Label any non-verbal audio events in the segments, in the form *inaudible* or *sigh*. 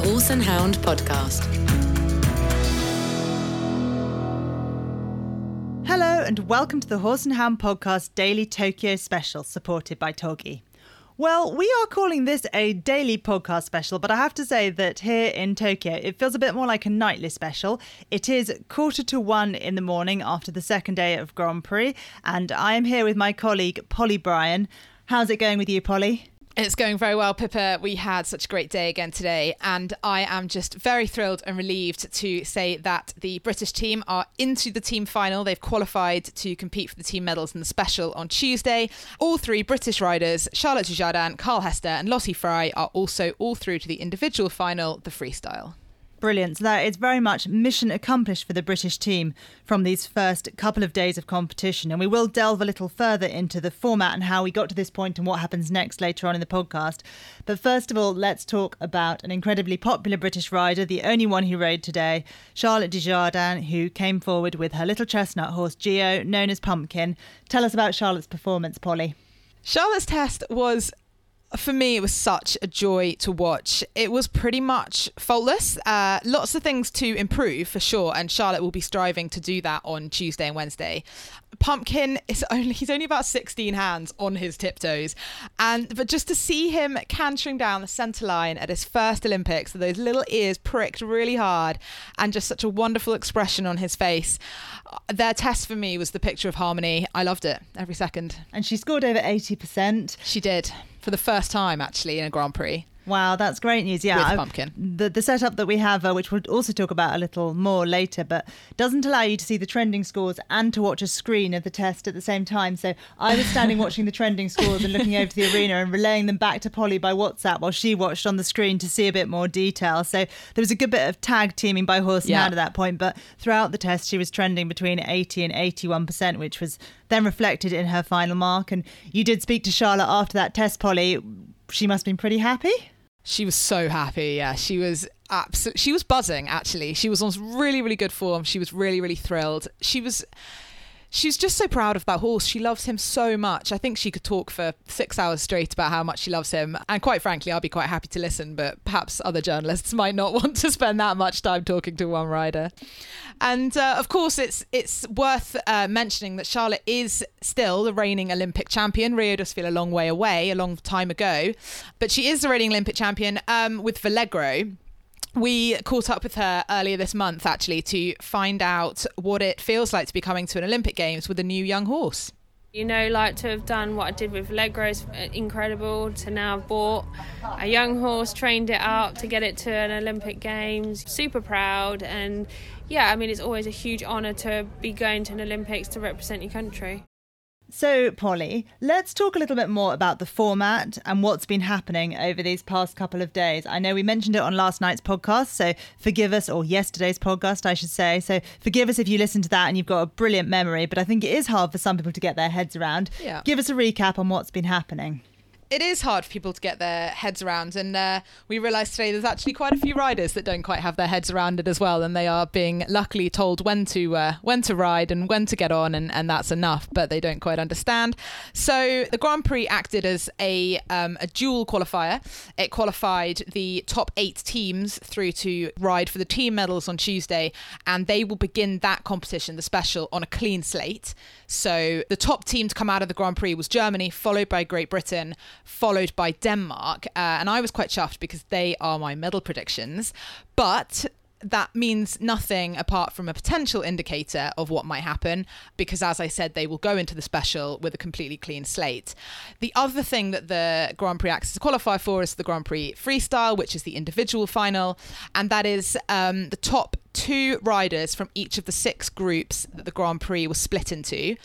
the Horse and Hound podcast. Hello, and welcome to the Horse and Hound podcast daily Tokyo special supported by Toggi. Well, we are calling this a daily podcast special, but I have to say that here in Tokyo, it feels a bit more like a nightly special. It is quarter to one in the morning after the second day of Grand Prix, and I am here with my colleague, Polly Bryan. How's it going with you, Polly? It's going very well, Pippa. We had such a great day again today, and I am just very thrilled and relieved to say that the British team are into the team final. They've qualified to compete for the team medals in the special on Tuesday. All three British riders, Charlotte Dujardin, Carl Hester, and Lottie Fry, are also all through to the individual final, the freestyle. Brilliant. So that is very much mission accomplished for the British team from these first couple of days of competition. And we will delve a little further into the format and how we got to this point and what happens next later on in the podcast. But first of all, let's talk about an incredibly popular British rider, the only one who rode today, Charlotte Dujardin, who came forward with her little chestnut horse, Gio, known as Pumpkin. Tell us about Charlotte's performance, Polly. Charlotte's test was for me, it was such a joy to watch. It was pretty much faultless. Uh, lots of things to improve for sure, and Charlotte will be striving to do that on Tuesday and Wednesday. Pumpkin is *laughs* only he's only about 16 hands on his tiptoes, and but just to see him cantering down the centre line at his first Olympics, those little ears pricked really hard, and just such a wonderful expression on his face. Their test for me was the picture of harmony. I loved it every second. And she scored over 80%. She did for the first time actually in a Grand Prix. Wow, that's great news. Yeah, with I- pumpkin. the the setup that we have, uh, which we'll also talk about a little more later, but doesn't allow you to see the trending scores and to watch a screen of the test at the same time. So I was standing *laughs* watching the trending scores and looking over to the arena and relaying them back to Polly by WhatsApp while she watched on the screen to see a bit more detail. So there was a good bit of tag teaming by horse and Yeah. hound at that point, but throughout the test she was trending between 80 and 81 percent, which was then reflected in her final mark. And you did speak to Charlotte after that test, Polly. She must have been pretty happy. She was so happy. Yeah, she was absolutely. She was buzzing. Actually, she was on really, really good form. She was really, really thrilled. She was. She's just so proud of that horse. She loves him so much. I think she could talk for six hours straight about how much she loves him. And quite frankly, I'll be quite happy to listen, but perhaps other journalists *laughs* might not want to spend that much time talking to one rider. And uh, of course, it's it's worth uh, mentioning that Charlotte is still the reigning Olympic champion. Rio does feel a long way away, a long time ago, but she is the reigning Olympic champion um, with Valegro. We caught up with her earlier this month, actually, to find out what it feels like to be coming to an Olympic Games with a new young horse. You know, like to have done what I did with Valegro is uh, incredible. To now have bought a young horse, trained it up to get it to an Olympic Games. Super proud, and yeah, I mean, it's always a huge honour to be going to an Olympics to represent your country. So, Polly, let's talk a little bit more about the format and what's been happening over these past couple of days. I know we mentioned it on last night's podcast, so forgive us, or yesterday's podcast, I should say. So, forgive us if you listened to that and you've got a brilliant memory, but I think it is hard for some people to get their heads around. Yeah. Give us a recap on what's been happening. It is hard for people to get their heads around, and uh, we realised today there's actually quite a few riders that don't quite have their heads around it as well, and they are being luckily told when to uh, when to ride and when to get on, and, and that's enough, but they don't quite understand. So the Grand Prix acted as a um, a dual qualifier. It qualified the top eight teams through to ride for the team medals on Tuesday, and they will begin that competition, the special, on a clean slate. So the top team to come out of the Grand Prix was Germany, followed by Great Britain, followed by Denmark. Uh, and I was quite chuffed because they are my medal predictions. But that means nothing apart from a potential indicator of what might happen because as i said they will go into the special with a completely clean slate the other thing that the grand prix acts as a qualifier for is the grand prix freestyle which is the individual final and that is um, the top two riders from each of the six groups that the grand prix was split into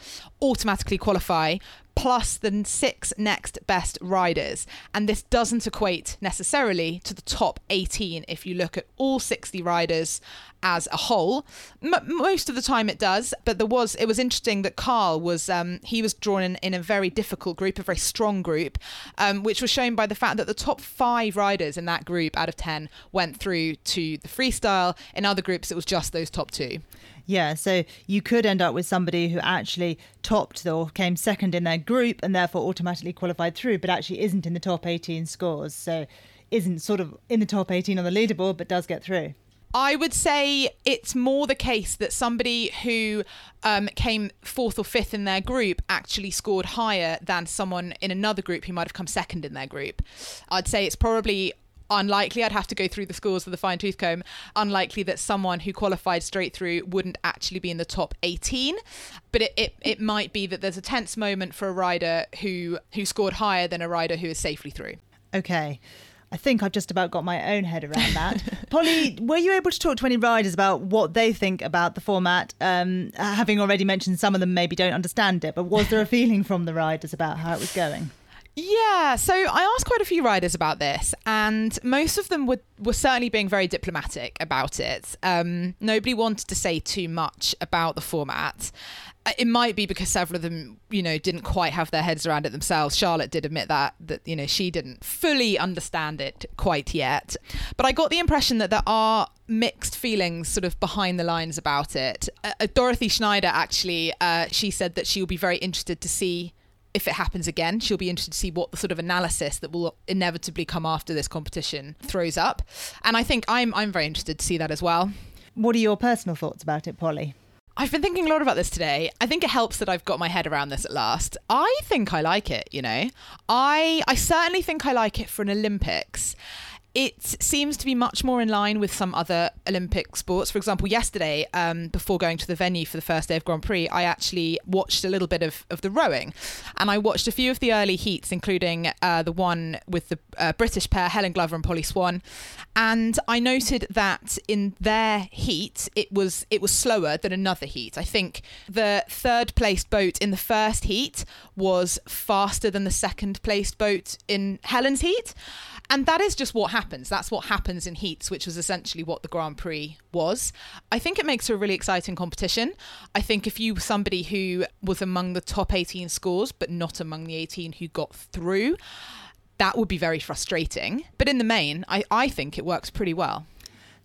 automatically qualify plus the six next best riders. And this doesn't equate necessarily to the top 18 if you look at all 60 riders as a whole. M- most of the time it does, but there was it was interesting that Carl was um, he was drawn in, in a very difficult group, a very strong group, um, which was shown by the fact that the top five riders in that group out of 10 went through to the freestyle. In other groups, it was just those top two. Yeah, so you could end up with somebody who actually topped or came second in their group and therefore automatically qualified through, but actually isn't in the top 18 scores. So isn't sort of in the top 18 on the leaderboard but does get through? I would say it's more the case that somebody who um, came fourth or fifth in their group actually scored higher than someone in another group who might have come second in their group. I'd say it's probably unlikely. I'd have to go through the scores with a fine tooth comb. Unlikely that someone who qualified straight through wouldn't actually be in the top 18. But it, it, it might be that there's a tense moment for a rider who who scored higher than a rider who is safely through. Okay. I think I've just about got my own head around that. *laughs* Polly, were you able to talk to any riders about what they think about the format? Um, having already mentioned some of them maybe don't understand it, but was there a feeling from the riders about how it was going? Yeah, so I asked quite a few riders about this, and most of them were, were certainly being very diplomatic about it. Um, nobody wanted to say too much about the format. It might be because several of them, you know, didn't quite have their heads around it themselves. Charlotte did admit that that you know she didn't fully understand it quite yet. But I got the impression that there are mixed feelings sort of behind the lines about it. Uh, uh Dorothy Schneider actually, uh, she said that she will be very interested to see if it happens again, she'll be interested to see what the sort of analysis that will inevitably come after this competition throws up. And I think I'm I'm very interested to see that as well. What are your personal thoughts about it, Polly? I've been thinking a lot about this today. I think it helps that I've got my head around this at last. I think I like it, you know. I I certainly think I like it for an Olympics it seems to be much more in line with some other Olympic sports. For example, yesterday, um, before going to the venue for the first day of Grand Prix, I actually watched a little bit of, of the rowing. And I watched a few of the early heats, including uh, the one with the uh, British pair, Helen Glover and Polly Swann. And I noted that in their heat, it was it was slower than another heat. I think the third placed boat in the first heat was faster than the second placed boat in Helen's heat. And that is just what happens. That's what happens in heats, which was essentially what the Grand Prix was. I think it makes for a really exciting competition. I think if you were somebody who was among the top 18 scores, but not among the 18 who got through, that would be very frustrating. But in the main, I, I think it works pretty well.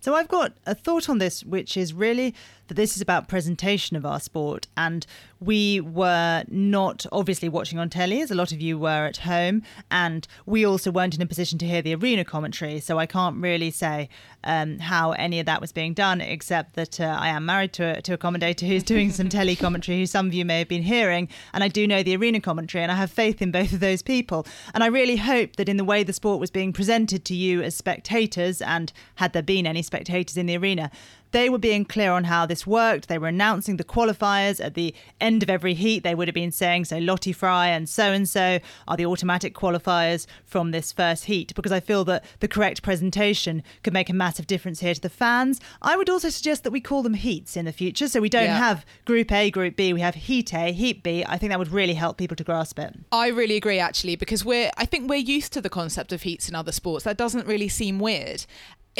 So I've got a thought on this, which is really this is about presentation of our sport. And we were not obviously watching on telly, as a lot of you were at home. And we also weren't in a position to hear the arena commentary. So I can't really say um, how any of that was being done, except that uh, I am married to a, to a commentator who's doing some *laughs* telly commentary, who some of you may have been hearing. And I do know the arena commentary, and I have faith in both of those people. And I really hope that in the way the sport was being presented to you as spectators, and had there been any spectators in the arena, they were being clear on how this worked. They were announcing the qualifiers at the end of every heat. They would have been saying, so Lottie Fry and so and so are the automatic qualifiers from this first heat, because I feel that the correct presentation could make a massive difference here to the fans. I would also suggest that we call them heats in the future. So we don't yeah. have Group A, Group B, we have Heat A, Heat B. I think that would really help people to grasp it. I really agree, actually, because we're, I think we're used to the concept of heats in other sports. That doesn't really seem weird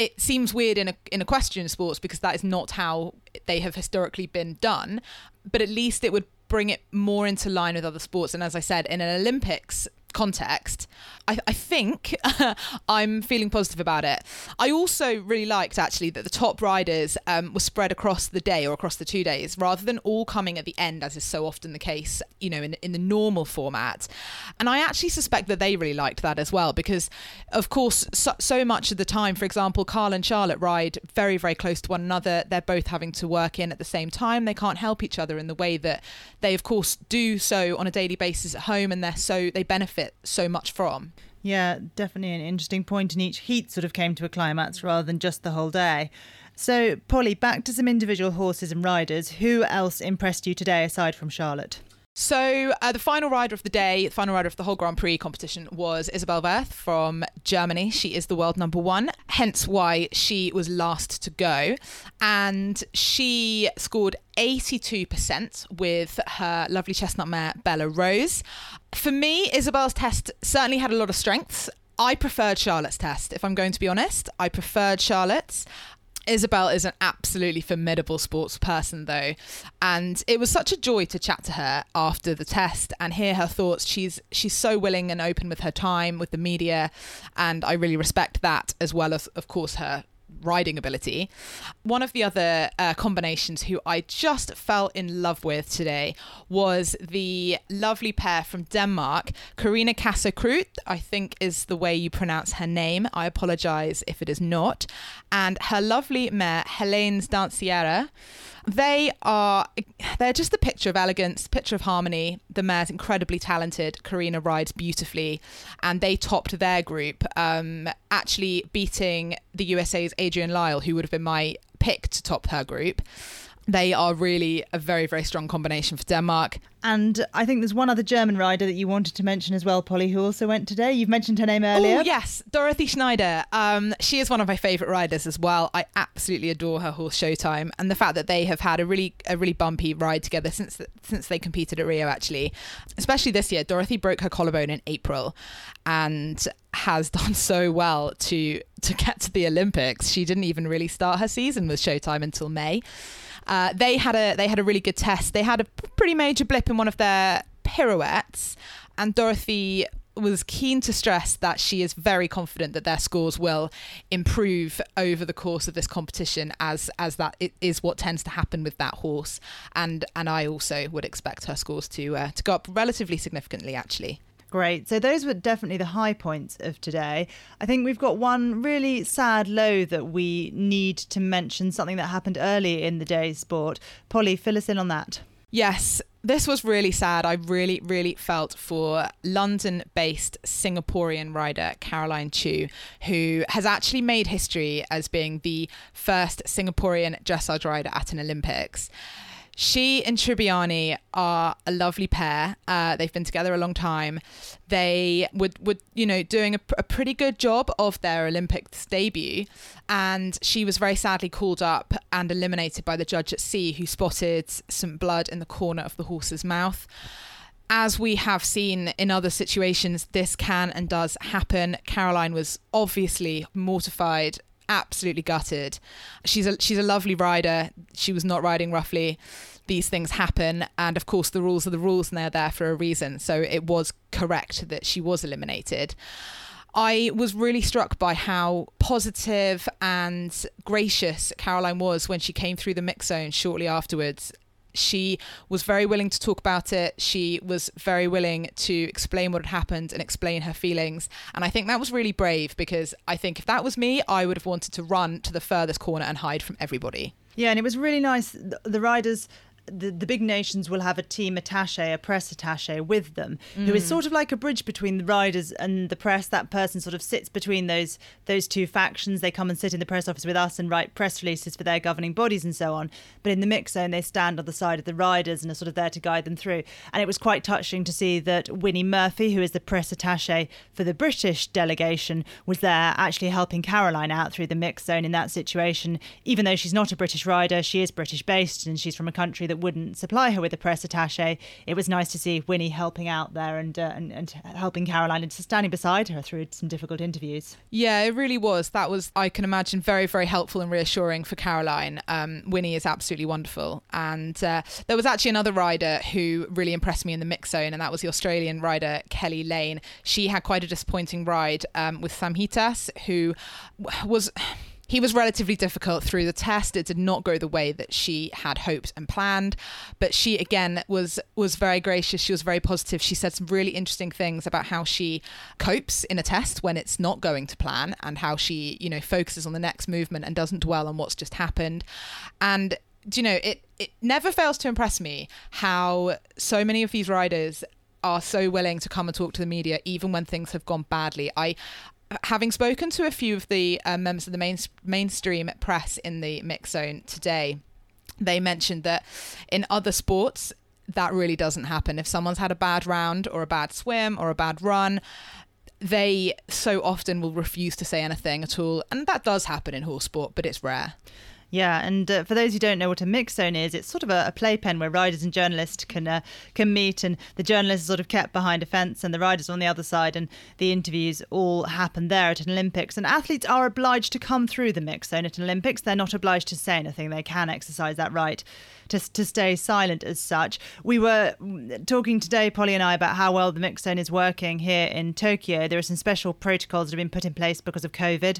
it seems weird in a in equestrian sports because that is not how they have historically been done. But at least it would bring it more into line with other sports. And as I said, in an Olympics context, I, I think *laughs* I'm feeling positive about it. I also really liked actually that the top riders um, were spread across the day or across the two days rather than all coming at the end, as is so often the case, you know, in, in the normal format. And I actually suspect that they really liked that as well because, of course, so, so much of the time, for example, Carl and Charlotte ride very, very close to one another. They're both having to work in at the same time. They can't help each other in the way that they, of course, do so on a daily basis at home, and they're so they benefit so much from. Yeah, definitely an interesting point. and each heat sort of came to a climax rather than just the whole day. So, Polly, back to some individual horses and riders. Who else impressed you today aside from Charlotte? So uh, the final rider of the day, the final rider of the whole Grand Prix competition was Isabell Werth from Germany. She is the world number one, hence why she was last to go. And she scored 82% with her lovely chestnut mare, Bella Rose. For me, Isabel's test certainly had a lot of strengths. I preferred Charlotte's test, if I'm going to be honest. I preferred Charlotte's. Isabel is an absolutely formidable sports person, though, and it was such a joy to chat to her after the test and hear her thoughts. She's she's so willing and open with her time with the media, and I really respect that as well as, of course, her riding ability. One of the other uh, combinations who I just fell in love with today was the lovely pair from Denmark, Carina Cassøe Krüth, I think is the way you pronounce her name. I apologize if it is not. And her lovely mare, Heiline's Danciera. They are they're just the picture of elegance, picture of harmony. The mare's incredibly talented. Karina rides beautifully, and they topped their group, um, actually beating the USA's Adrienne Lyle, who would have been my pick to top her group. They are really a very, very strong combination for Denmark. And I think there's one other German rider that you wanted to mention as well, Polly, who also went today. You've mentioned her name earlier. Oh, yes, Dorothy Schneider. Um, she is one of my favourite riders as well. I absolutely adore her horse Showtime, and the fact that they have had a really a really bumpy ride together since since they competed at Rio. Actually, especially this year, Dorothy broke her collarbone in April, and has *laughs* done so well to to get to the Olympics. She didn't even really start her season with Showtime until May. Uh, they had a they had a really good test. They had a pretty major blip in one of their pirouettes, and Dorothy was keen to stress that she is very confident that their scores will improve over the course of this competition as as that is what tends to happen with that horse and and I also would expect her scores to uh, to go up relatively significantly actually Great. So those were definitely the high points of today. I think we've got one really sad low that we need to mention, something that happened early in the day's sport. Polly, fill us in on that. Yes, this was really sad. I really, really felt for London based Singaporean rider Caroline Chew, who has actually made history as being the first Singaporean dressage rider at an Olympics. She and Tribbiani are a lovely pair. Uh, they've been together a long time. They would, would you know, doing a, a pretty good job of their Olympics debut. And she was very sadly called up and eliminated by the judge at C, who spotted some blood in the corner of the horse's mouth as we have seen in other situations, this can and does happen. Caroline was obviously mortified absolutely gutted. She's a she's a lovely rider. She was not riding roughly. These things happen, and of course the rules are the rules, and they're there for a reason. So it was correct that she was eliminated. I was really struck by how positive and gracious Caroline was when she came through the mix zone shortly afterwards she was very willing to talk about it. She was very willing to explain what had happened and explain her feelings. And I think that was really brave because I think if that was me, I would have wanted to run to the furthest corner and hide from everybody. Yeah, and it was really nice. The riders the, the big nations will have a team attache, a press attache with them, mm. who is mm. sort of like a bridge between the riders and the press. That person sort of sits between those those two factions. They come and sit in the press office with us and write press releases for their governing bodies and so on. But in the mix zone, they stand on the side of the riders and are sort of there to guide them through. And it was quite touching to see that Winnie Murphy, who is the press attache for the British delegation, was there actually helping Caroline out through the mix zone in that situation. Even though she's not a British rider, she is British based and she's from a country that wouldn't supply her with a press attache, it was nice to see Winnie helping out there and, uh, and, and helping Caroline and standing beside her through some difficult interviews. Yeah, it really was. That was, I can imagine, very, very helpful and reassuring for Caroline. Um, Winnie is absolutely wonderful. And uh, there was actually another rider who really impressed me in the mix zone, and that was the Australian rider Kelly Layne. She had quite a disappointing ride um, with Samhitas, who was he was relatively difficult through the test. It did not go the way that she had hoped and planned, but she again was was very gracious. She was very positive. She said some really interesting things about how she copes in a test when it's not going to plan and how she, you know, focuses on the next movement and doesn't dwell on what's just happened. And do you know, it it never fails to impress me how so many of these riders are so willing to come and talk to the media even when things have gone badly. I having spoken to a few of the uh, members of the main, mainstream press in the mix zone today, they mentioned that in other sports, that really doesn't happen. If someone's had a bad round or a bad swim or a bad run, they so often will refuse to say anything at all. And that does happen in horse sport, but it's rare. Yeah, and uh, for those who don't know what a mix zone is, it's sort of a, a playpen where riders and journalists can uh, can meet, and the journalists are sort of kept behind a fence, and the riders on the other side, and the interviews all happen there at an Olympics. And athletes are obliged to come through the mix zone at an Olympics. They're not obliged to say anything. They can exercise that right to, to stay silent as such. We were mm, talking today, Polly and I, about how well the mix zone is working here in Tokyo. There are some special protocols that have been put in place because of COVID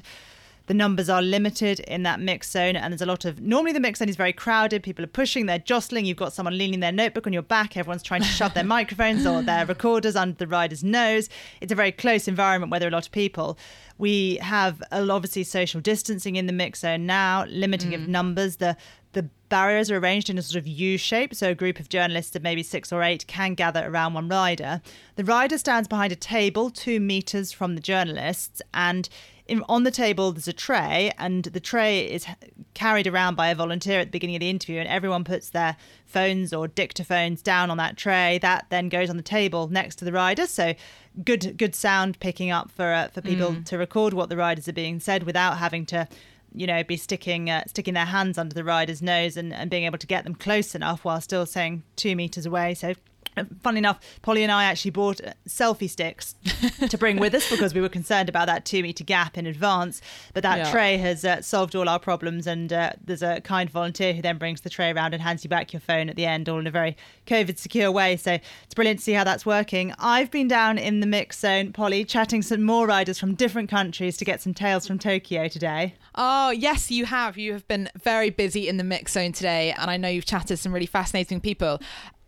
the numbers are limited in that mix zone, and there's a lot of. Normally, the mix zone is very crowded. People are pushing, they're jostling. You've got someone leaning their notebook on your back. Everyone's trying to shove their *laughs* microphones or their recorders under the rider's nose. It's a very close environment where there are a lot of people. We have obviously social distancing in the mix zone now, limiting of mm. numbers. The the barriers are arranged in a sort of U shape, so a group of journalists of maybe six or eight can gather around one rider. The rider stands behind a table two meters from the journalists, and in, on the table there's a tray, and the tray is carried around by a volunteer at the beginning of the interview, and everyone puts their phones or dictaphones down on that tray. That then goes on the table next to the rider, so good good sound picking up for uh, for people to record what the riders are being said without having to you know, be sticking uh, sticking their hands under the rider's nose and, and being able to get them close enough while still saying two meters away. So Funnily enough, Polly and I actually bought uh, selfie sticks *laughs* to bring with us because we were concerned about that two meter gap in advance. But that Yeah. tray has uh, solved all our problems, and uh, there's a kind volunteer who then brings the tray around and hands you back your phone at the end, all in a very COVID secure way. So it's brilliant to see how that's working. I've been down in the mix zone, Polly, chatting some more riders from different countries to get some tales from Tokyo today. Oh, yes, you have. You have been very busy in the mix zone today, and I know you've chatted to some really fascinating people.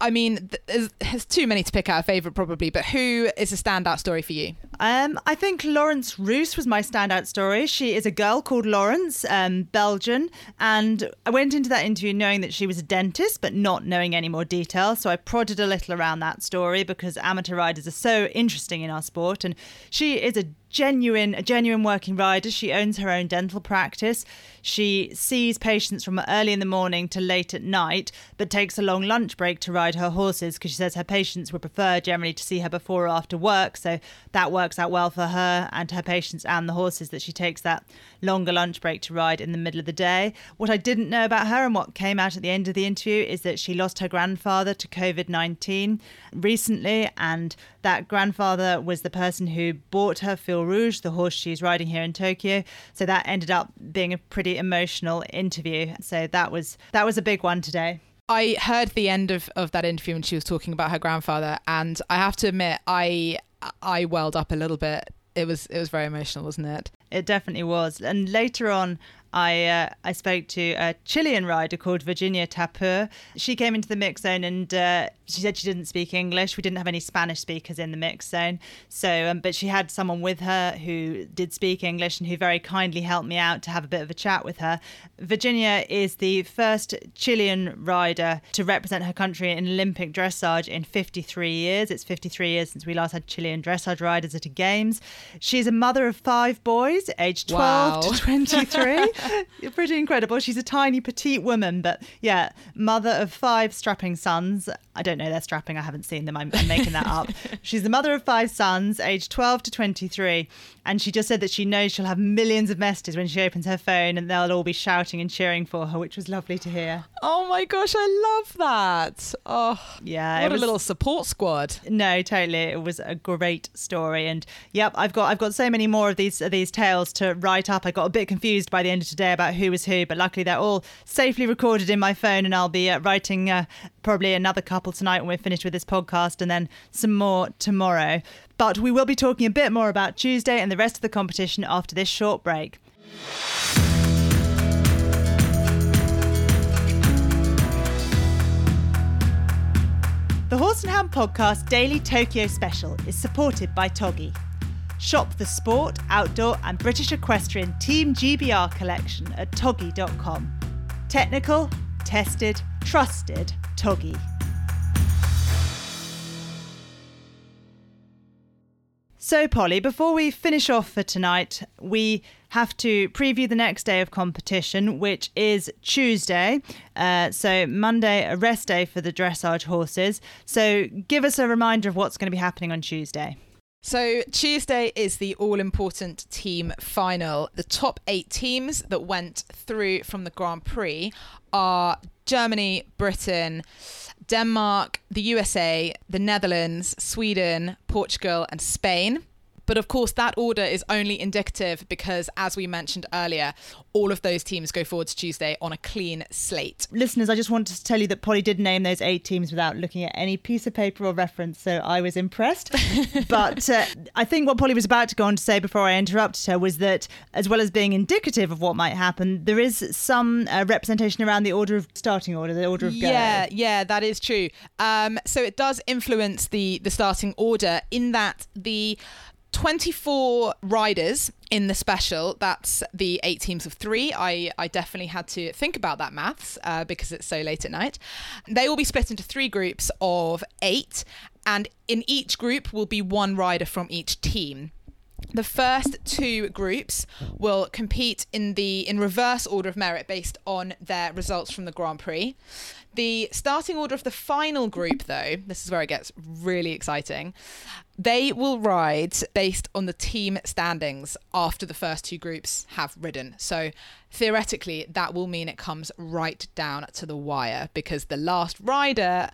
I mean, there's, too many to pick out a favourite, probably, but who is a standout story for you? Um, I think Laurence Roos was my standout story. She is a girl called Laurence, um, Belgian, and I went into that interview knowing that she was a dentist, but not knowing any more detail. So I prodded a little around that story because amateur riders are so interesting in our sport, and she is a genuine a genuine working rider she owns her own dental practice she sees patients from early in the morning to late at night but takes a long lunch break to ride her horses because she says her patients would prefer generally to see her before or after work so that works out well for her and her patients and the horses that she takes that longer lunch break to ride in the middle of the day what i didn't know about her and what came out at the end of the interview is that she lost her grandfather to covid-19 recently and that grandfather was the person who bought her Fil Rouge, the horse she's riding here in Tokyo. So that ended up being a pretty emotional interview. So that was that was a big one today. I heard the end of, of that interview when she was talking about her grandfather, and I have to admit, I I welled up a little bit. It was it was very emotional, wasn't it? It definitely was. And later on, I uh, I spoke to a Chilean rider called Virginia Yarur. She came into the mix zone and uh, she said she didn't speak English. We didn't have any Spanish speakers in the mix zone, so um, but she had someone with her who did speak English and who very kindly helped me out to have a bit of a chat with her. Virginia is the first Chilean rider to represent her country in Olympic dressage in 53 years. It's 53 years since we last had Chilean dressage riders at a games. She's a mother of five boys, aged 12 Wow. to 23. *laughs* Pretty incredible. She's a tiny, petite woman, but yeah, mother of five strapping sons. I don't know their strapping. I haven't seen them. I'm, I'm making that up. *laughs* She's the mother of five sons, aged 12 to 23. And she just said that she knows she'll have millions of messages when she opens her phone and they'll all be shouting and cheering for her, which was lovely to hear. Oh my gosh, I love that. Oh, Yeah, it what a little support squad. No, totally. It was a great story, and yep, I've got I've got so many more of these of these tales to write up. I got a bit confused by the end of today about who was who, but luckily they're all safely recorded in my phone, and I'll be uh, writing uh, probably another couple tonight when we're finished with this podcast, and then some more tomorrow. But we will be talking a bit more about Tuesday and the rest of the competition after this short break. The Horse and Hound Podcast Daily Tokyo Special is supported by Toggi. Shop the sport, outdoor, and British equestrian Team GBR collection at toggi.com. Technical, tested, trusted Toggi. So, Polly, before we finish off for tonight, we have to preview the next day of competition, which is Tuesday. Uh, so, Monday, a rest day for the dressage horses. So, give us a reminder of what's going to be happening on Tuesday. So Tuesday is the all important team final. The top eight teams that went through from the Grand Prix are Germany, Britain, Denmark, the USA, the Netherlands, Sweden, Portugal, and Spain. But of course, that order is only indicative because, as we mentioned earlier, all of those teams go forward to Tuesday on a clean slate. Listeners, I just wanted to tell you that Polly did name those eight teams without looking at any piece of paper or reference, so I was impressed. *laughs* but uh, I think what Polly was about to go on to say before I interrupted her was that, as well as being indicative of what might happen, there is some uh, representation around the order of starting order, the order of go. Yeah, yeah, that is true. Um, so it does influence the the starting order in that the 24 riders in the special. That's the eight teams of three. I, I definitely had to think about that maths uh, because it's so late at night. They will be split into three groups of eight, and in each group will be one rider from each team. The first two groups will compete in the in reverse order of merit based on their results from the Grand Prix. The starting order of the final group, though, this is where it gets really exciting. They will ride based on the team standings after the first two groups have ridden. So theoretically, that will mean it comes right down to the wire because the last rider,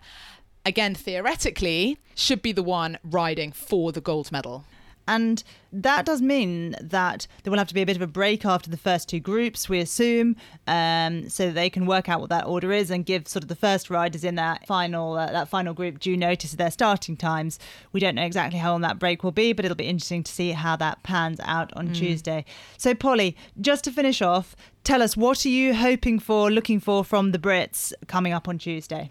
again, theoretically, should be the one riding for the gold medal. And that does mean that there will have to be a bit of a break after the first two groups, we assume, um, so that they can work out what that order is and give sort of the first riders in that final uh, that final group due notice of their starting times. We don't know exactly how long that break will be, but it'll be interesting to see how that pans out on mm. Tuesday. So, Polly, just to finish off, tell us what are you hoping for, looking for from the Brits coming up on Tuesday?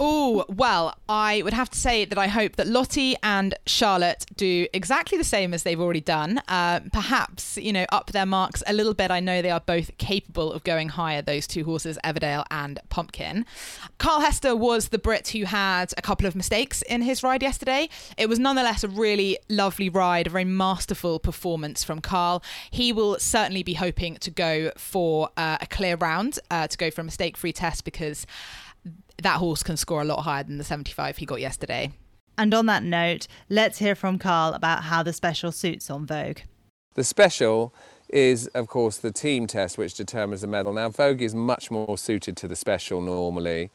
Oh, well, I would have to say that I hope that Lottie and Charlotte do exactly the same as they've already done. Uh, perhaps, you know, up their marks a little bit. I know they are both capable of going higher, those two horses, Everdale and Pumpkin. Carl Hester was the Brit who had a couple of mistakes in his ride yesterday. It was nonetheless a really lovely ride, a very masterful performance from Carl. He will certainly be hoping to go for uh, a clear round, uh, to go for a mistake free test because that horse can score a lot higher than the 75 he got yesterday. And on that note, let's hear from Carl about how the special suits on Vogue. The special is, of course, the team test which determines the medal. Now, Vogue is much more suited to the special normally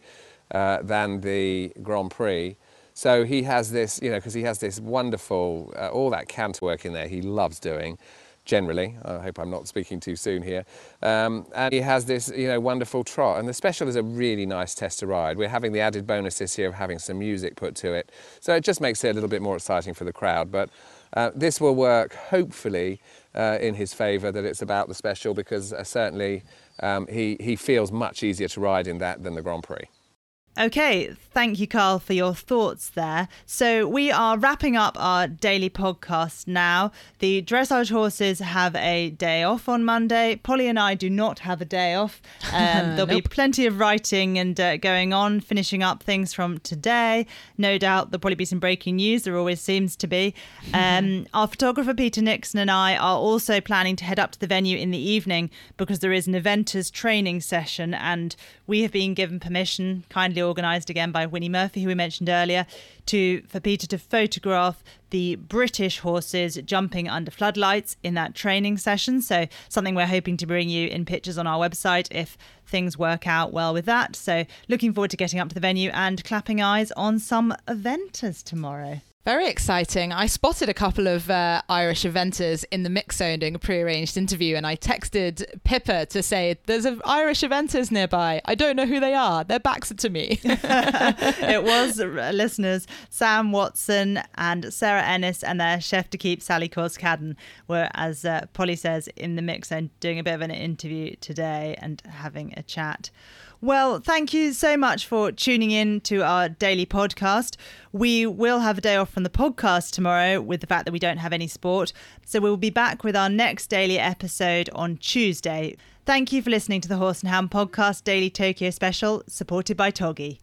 uh, than the Grand Prix. So he has this, you know, because he has this wonderful, uh, all that canter work in there he loves doing generally. I hope I'm not speaking too soon here. Um, and he has this, you know, wonderful trot. And the special is a really nice test to ride. We're having the added bonus this year of having some music put to it. So it just makes it a little bit more exciting for the crowd. But uh, this will work, hopefully, uh, in his favour that it's about the special because uh, certainly um, he, he feels much easier to ride in that than the Grand Prix. Okay, thank you, Carl, for your thoughts there. So, we are wrapping up our daily podcast now. The dressage horses have a day off on Monday. Polly and I do not have a day off. *laughs* Um, there'll nope. be plenty of writing and uh, going on, finishing up things from today. No doubt there'll probably be some breaking news. There always seems to be. *laughs* Um, our photographer, Peter Nixon, and I are also planning to head up to the venue in the evening because there is an eventers training session, and we have been given permission, kindly organised again by Winnie Murphy, who we mentioned earlier, to for Peter to photograph the British horses jumping under floodlights in that training session. So something we're hoping to bring you in pictures on our website if things work out well with that. So looking forward to getting up to the venue and clapping eyes on some eventers tomorrow. Very exciting. I spotted a couple of uh, Irish eventers in the mix zone doing a pre-arranged interview, and I texted Pippa to say, There's an Irish eventers nearby. I don't know who they are. Their backs are to me. *laughs* *laughs* it was, uh, listeners, Sam Watson and Sarah Ennis and their chef d'equipe, Sally Corscadden, were, as uh, Polly says, in the mix zone doing a bit of an interview today and having a chat. Well, thank you so much for tuning in to our daily podcast. We will have a day off from the podcast tomorrow with the fact that we don't have any sport. So we'll be back with our next daily episode on Tuesday. Thank you for listening to the Horse and Hound Podcast Daily Tokyo Special, supported by Toggi.